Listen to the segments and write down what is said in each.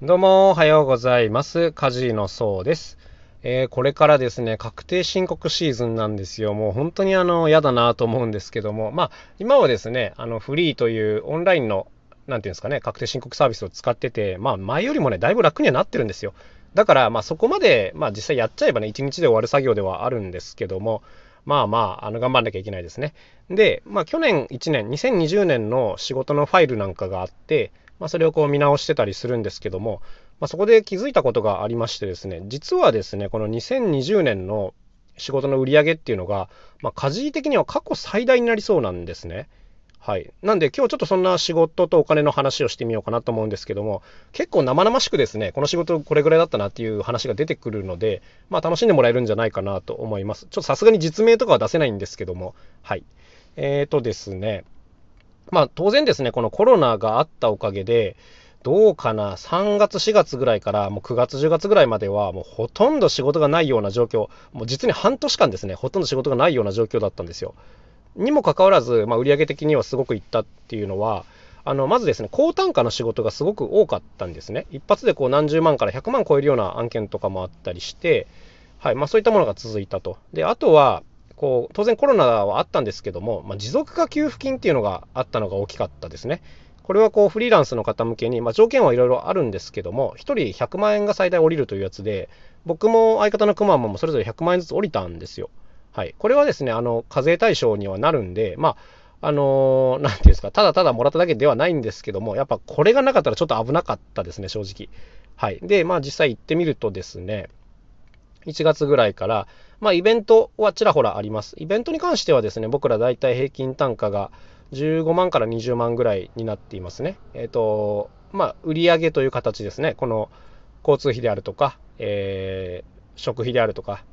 どうもおはようございます。カジノそうです。えー、これからですね、確定申告シーズンなんですよ。もう本当にあの、嫌だなと思うんですけども、まあ、今はですね、あの、フリーというオンラインの、なんていうんですかね、確定申告サービスを使ってて、まあ、前よりもね、だいぶ楽にはなってるんですよ。だから、まあ、そこまで、まあ、実際やっちゃえばね、1日で終わる作業ではあるんですけども、まあまあ、あの、頑張んなきゃいけないですね。で、まあ、去年1年、2020年の仕事のファイルなんかがあって、まあ、それをこう見直してたりするんですけども、まあ、そこで気づいたことがありましてですね、実はですね、この2020年の仕事の売り上げっていうのが、まあ、家的には過去最大になりそうなんですね。はい。なんで今日ちょっとそんな仕事とお金の話をしてみようかなと思うんですけども、結構生々しくですね、この仕事これぐらいだったなっていう話が出てくるので、まあ楽しんでもらえるんじゃないかなと思います。ちょっとさすがに実名とかは出せないんですけども、はい。えーとですね、まあ当然ですね、このコロナがあったおかげで、どうかな、3月、4月ぐらいから、もう9月、10月ぐらいまでは、もうほとんど仕事がないような状況、もう実に半年間ですね、ほとんど仕事がないような状況だったんですよ。にもかかわらず、まあ、売上的にはすごくいったっていうのは、あのまずですね、高単価の仕事がすごく多かったんですね。一発でこう何十万から100万超えるような案件とかもあったりして、はいまあ、そういったものが続いたと。で、あとは、こう当然コロナはあったんですけども、まあ、持続化給付金っていうのがあったのが大きかったですね。これはこうフリーランスの方向けに、まあ、条件はいろいろあるんですけども、1人100万円が最大降りるというやつで、僕も相方のくまモンもそれぞれ100万円ずつ降りたんですよ。はい。これはですね、あの、課税対象にはなるんで、まあ、あのー、なんていうんですか、ただただもらっただけではないんですけども、やっぱこれがなかったらちょっと危なかったですね、正直。はい。で、まあ実際行ってみるとですね、1月ぐらいから、まあイベントはちらほらあります。イベントに関してはですね、僕ら大体平均単価が15万から20万ぐらいになっていますね。えっ、ー、と、まあ、売上という形ですね。この交通費であるとか、えー、食費であるとか、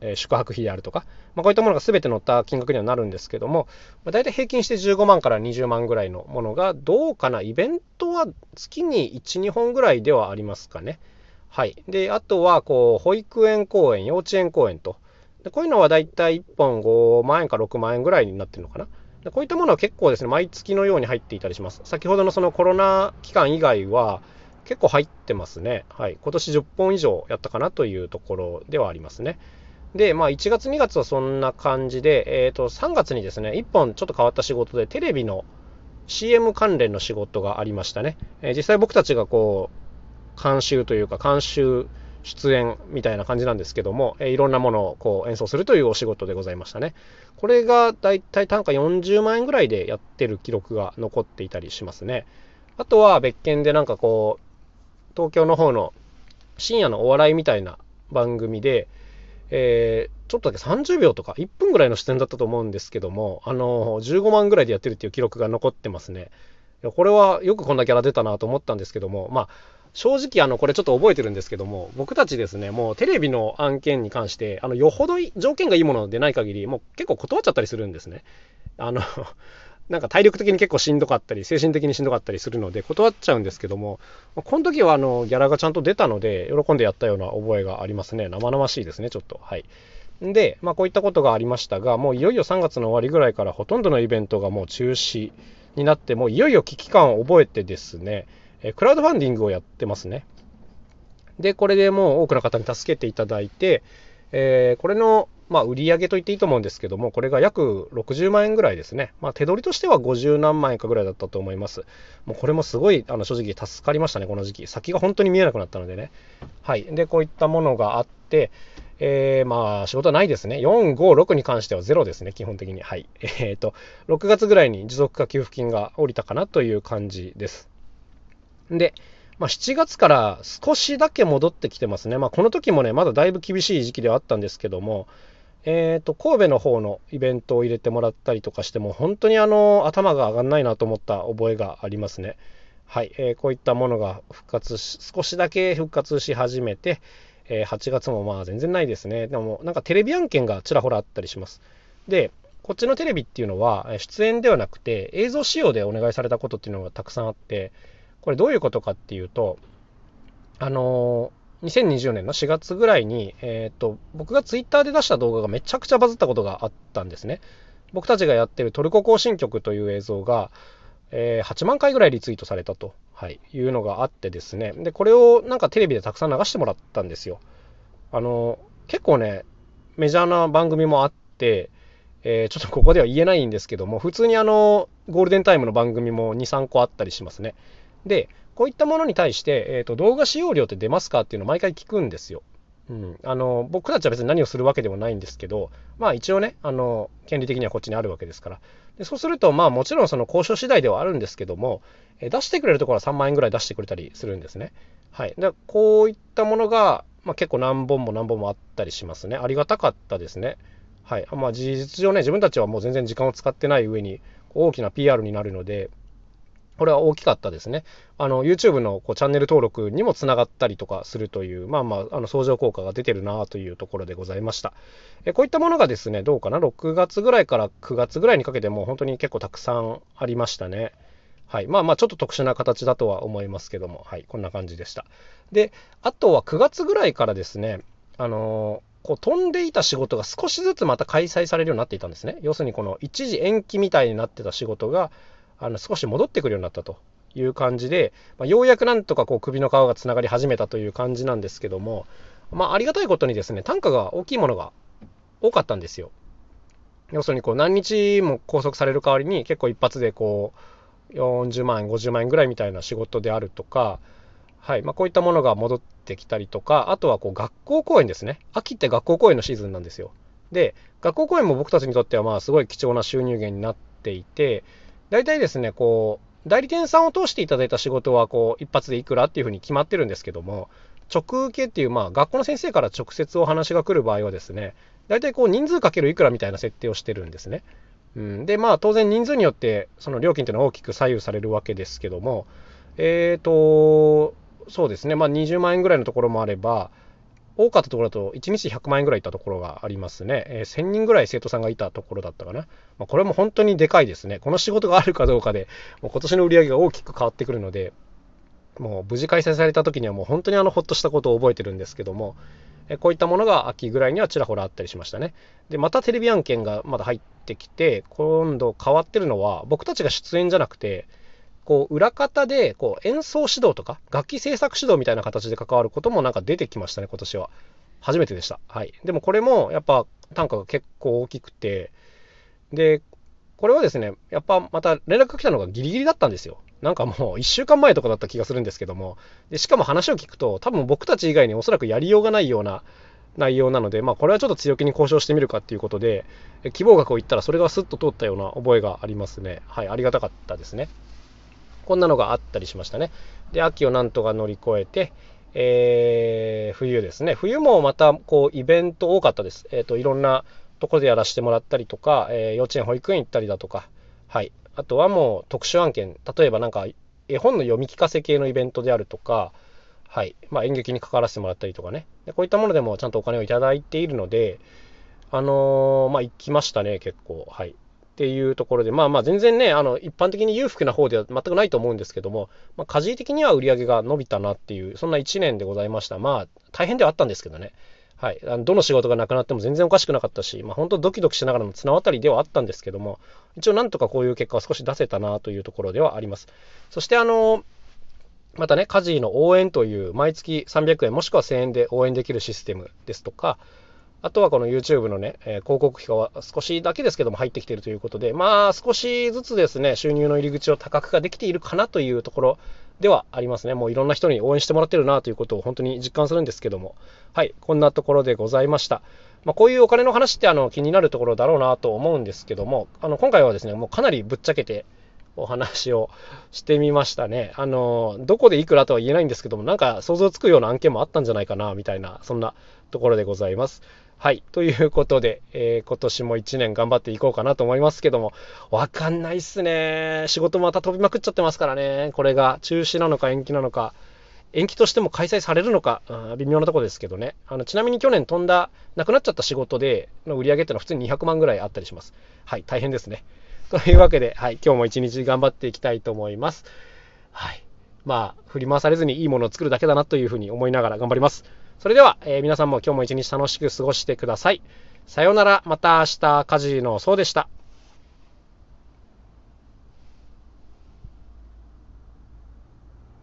えー、宿泊費であるとか、まあ、こういったものが全て載った金額にはなるんですけども、まあ、大体平均して15万から20万ぐらいのものが、どうかな、イベントは月に1、2本ぐらいではありますかね。はい。で、あとは、こう、保育園公園、幼稚園公園と、でこういうのは大体1本5万円か6万円ぐらいになってるのかな。でこういったものは結構ですね、毎月のように入っていたりします。先ほどのそのコロナ期間以外は結構入ってますね。はい。今年10本以上やったかなというところではありますね。で、まあ1月2月はそんな感じで、えっ、ー、と3月にですね、1本ちょっと変わった仕事でテレビの CM 関連の仕事がありましたね。えー、実際僕たちがこう、監修というか監修出演みたいな感じなんですけども、えいろんなものをこう演奏するというお仕事でございましたね。これがだいたい単価40万円ぐらいでやってる記録が残っていたりしますね。あとは別件でなんかこう、東京の方の深夜のお笑いみたいな番組で、えー、ちょっとだけ30秒とか1分ぐらいの出演だったと思うんですけども、あの15万ぐらいでやってるっていう記録が残ってますね。これはよくこんなキャラ出たなと思ったんですけども、まあ、正直あのこれちょっと覚えてるんですけども僕たちですねもうテレビの案件に関してあのよほど条件がいいものでない限りもう結構断っちゃったりするんですね。あの なんか体力的に結構しんどかったり精神的にしんどかったりするので断っちゃうんですけどもこの時はあのギャラがちゃんと出たので喜んでやったような覚えがありますね。生々しいですねちょっと。はい。で、まあ、こういったことがありましたがもういよいよ3月の終わりぐらいからほとんどのイベントがもう中止になってもういよいよ危機感を覚えてですねえクラウドファンディングをやってますね。で、これでもう多くの方に助けていただいて、えー、これの、まあ、売り上げと言っていいと思うんですけども、これが約60万円ぐらいですね。まあ、手取りとしては50何万円かぐらいだったと思います。もうこれもすごい、あの、正直助かりましたね、この時期。先が本当に見えなくなったのでね。はい。で、こういったものがあって、えー、まあ、仕事はないですね。4、5、6に関してはゼロですね、基本的に。はい。えっ、ー、と、6月ぐらいに持続化給付金が下りたかなという感じです。で、まあ、7月から少しだけ戻ってきてますね。まあ、この時もね、まだだいぶ厳しい時期ではあったんですけども、え、ー、と、神戸の方のイベントを入れてもらったりとかしても、本当にあの、頭が上がんないなと思った覚えがありますね。はい、えー、こういったものが復活し、少しだけ復活し始めて、えー、8月もまあ全然ないですね。でも、なんかテレビ案件がちらほらあったりします。で、こっちのテレビっていうのは、出演ではなくて、映像仕様でお願いされたことっていうのがたくさんあって、これどういうことかっていうと、あのー、2020年の4月ぐらいに、えっ、と、僕がツイッターで出した動画がめちゃくちゃバズったことがあったんですね。僕たちがやってるトルコ行進曲という映像が、えー、8万回ぐらいリツイートされたと。はい、いうのがあってですね。で、これをなんかテレビでたくさん流してもらったんですよ。あの、結構ね、メジャーな番組もあって、えー、ちょっとここでは言えないんですけども、普通にあの、ゴールデンタイムの番組も2、3個あったりしますね。で、こういったものに対して、えーと、動画使用料って出ますかっていうのを毎回聞くんですよ。うん、あの僕たちは別に何をするわけでもないんですけど、まあ一応ね、あの権利的にはこっちにあるわけですから。でそうすると、まあもちろんその交渉次第ではあるんですけども、え出してくれるところは3万円ぐらい出してくれたりするんですね。はい。でこういったものが、まあ、結構何本も何本もあったりしますね。ありがたかったですね。はい。まあ事実上ね、自分たちはもう全然時間を使ってない上に大きな PR になるので、これは大きかったですね。あの、YouTube のこうチャンネル登録にもつながったりとかするという、まあまあ、あの相乗効果が出てるなというところでございました。えこういったものがですね、どうかな、6月ぐらいから9月ぐらいにかけても本当に結構たくさんありましたね。はい。まあまあ、ちょっと特殊な形だとは思いますけども、はい。こんな感じでした。で、あとは9月ぐらいからですね、あのーこう飛んでいた仕事が少しずつまた開催されるようになっていたんですね。要するにこの一時延期みたいになってた仕事があの少し戻ってくるようになったという感じで、まあ、ようやくなんとかこう首の皮がつながり始めたという感じなんですけども、まあ、ありがたいことにですね、単価が大きいものが多かったんですよ。要するにこう何日も拘束される代わりに結構一発でこう40万円、50万円ぐらいみたいな仕事であるとか、はいまあ、こういったものが戻ってきたりとか、あとはこう学校公演ですね。秋って学校公演のシーズンなんですよ。で、学校公演も僕たちにとってはまあすごい貴重な収入源になっていて、大体ですね、こう、代理店さんを通していただいた仕事は、こう、一発でいくらっていうふうに決まってるんですけども、直受けっていう、まあ、学校の先生から直接お話が来る場合はですね、大体こう、人数かけるいくらみたいな設定をしてるんですね。うん、で、まあ、当然人数によって、その料金っていうのは大きく左右されるわけですけども、えっ、ー、と、そうですね、まあ、20万円ぐらいのところもあれば、多かったところだと1日100万円ぐらいいたところがありますね。えー、1000人ぐらい生徒さんがいたところだったかな。まあ、これも本当にでかいですね。この仕事があるかどうかで、もう今年の売り上げが大きく変わってくるので、もう無事開催された時にはもう本当にあのほっとしたことを覚えてるんですけども、えこういったものが秋ぐらいにはちらほらあったりしましたね。で、またテレビ案件がまだ入ってきて、今度変わってるのは、僕たちが出演じゃなくて、こう裏方でこう演奏指導とか楽器制作指導みたいな形で関わることもなんか出てきましたね、今年は。初めてでした。はい。でもこれもやっぱ単価が結構大きくて、で、これはですね、やっぱまた連絡が来たのがギリギリだったんですよ。なんかもう1週間前とかだった気がするんですけども、でしかも話を聞くと、多分僕たち以外におそらくやりようがないような内容なので、まあこれはちょっと強気に交渉してみるかっていうことで、希望額を言ったらそれがスッと通ったような覚えがありますね。はい、ありがたかったですね。こんなのがあったりしましたね。で、秋をなんとか乗り越えて、えー、冬ですね。冬もまた、こう、イベント多かったです。えっ、ー、と、いろんなところでやらせてもらったりとか、えー、幼稚園、保育園行ったりだとか、はい。あとはもう特殊案件、例えばなんか、絵本の読み聞かせ系のイベントであるとか、はい。まあ、演劇に関わらせてもらったりとかね。でこういったものでもちゃんとお金をいただいているので、あのー、まあ、行きましたね、結構。はい。っていうところで、まあまあ全然ね、あの一般的に裕福な方では全くないと思うんですけども、まあ、家事的には売り上げが伸びたなっていう、そんな1年でございました。まあ大変ではあったんですけどね。はい、あのどの仕事がなくなっても全然おかしくなかったし、まあ、本当ドキドキしながらの綱渡りではあったんですけども、一応なんとかこういう結果を少し出せたなというところではあります。そしてあの、またね、家事の応援という毎月300円もしくは1000円で応援できるシステムですとか、あとはこの YouTube のね、え、広告費が少しだけですけども入ってきているということで、まあ少しずつですね、収入の入り口を高くができているかなというところではありますね。もういろんな人に応援してもらってるなということを本当に実感するんですけども、はい、こんなところでございました。まあ、こういうお金の話ってあの気になるところだろうなと思うんですけども、あの今回はですね、もうかなりぶっちゃけて、お話をしてみましたね。あの、どこでいくらとは言えないんですけども、なんか想像つくような案件もあったんじゃないかな、みたいな、そんなところでございます。はい。ということで、えー、今年も1年頑張っていこうかなと思いますけども、わかんないっすね。仕事また飛びまくっちゃってますからね。これが中止なのか延期なのか。延期としても開催されるのか、うん、微妙なとこですけどね。あのちなみに去年飛んだ、なくなっちゃった仕事での売り上げってのは普通に200万ぐらいあったりします。はい。大変ですね。というわけで、はい。今日も一日頑張っていきたいと思います。はい。まあ、振り回されずにいいものを作るだけだなというふうに思いながら頑張ります。それでは、えー、皆さんも今日も一日楽しく過ごしてください。さようなら、また明日、カジノそうでした。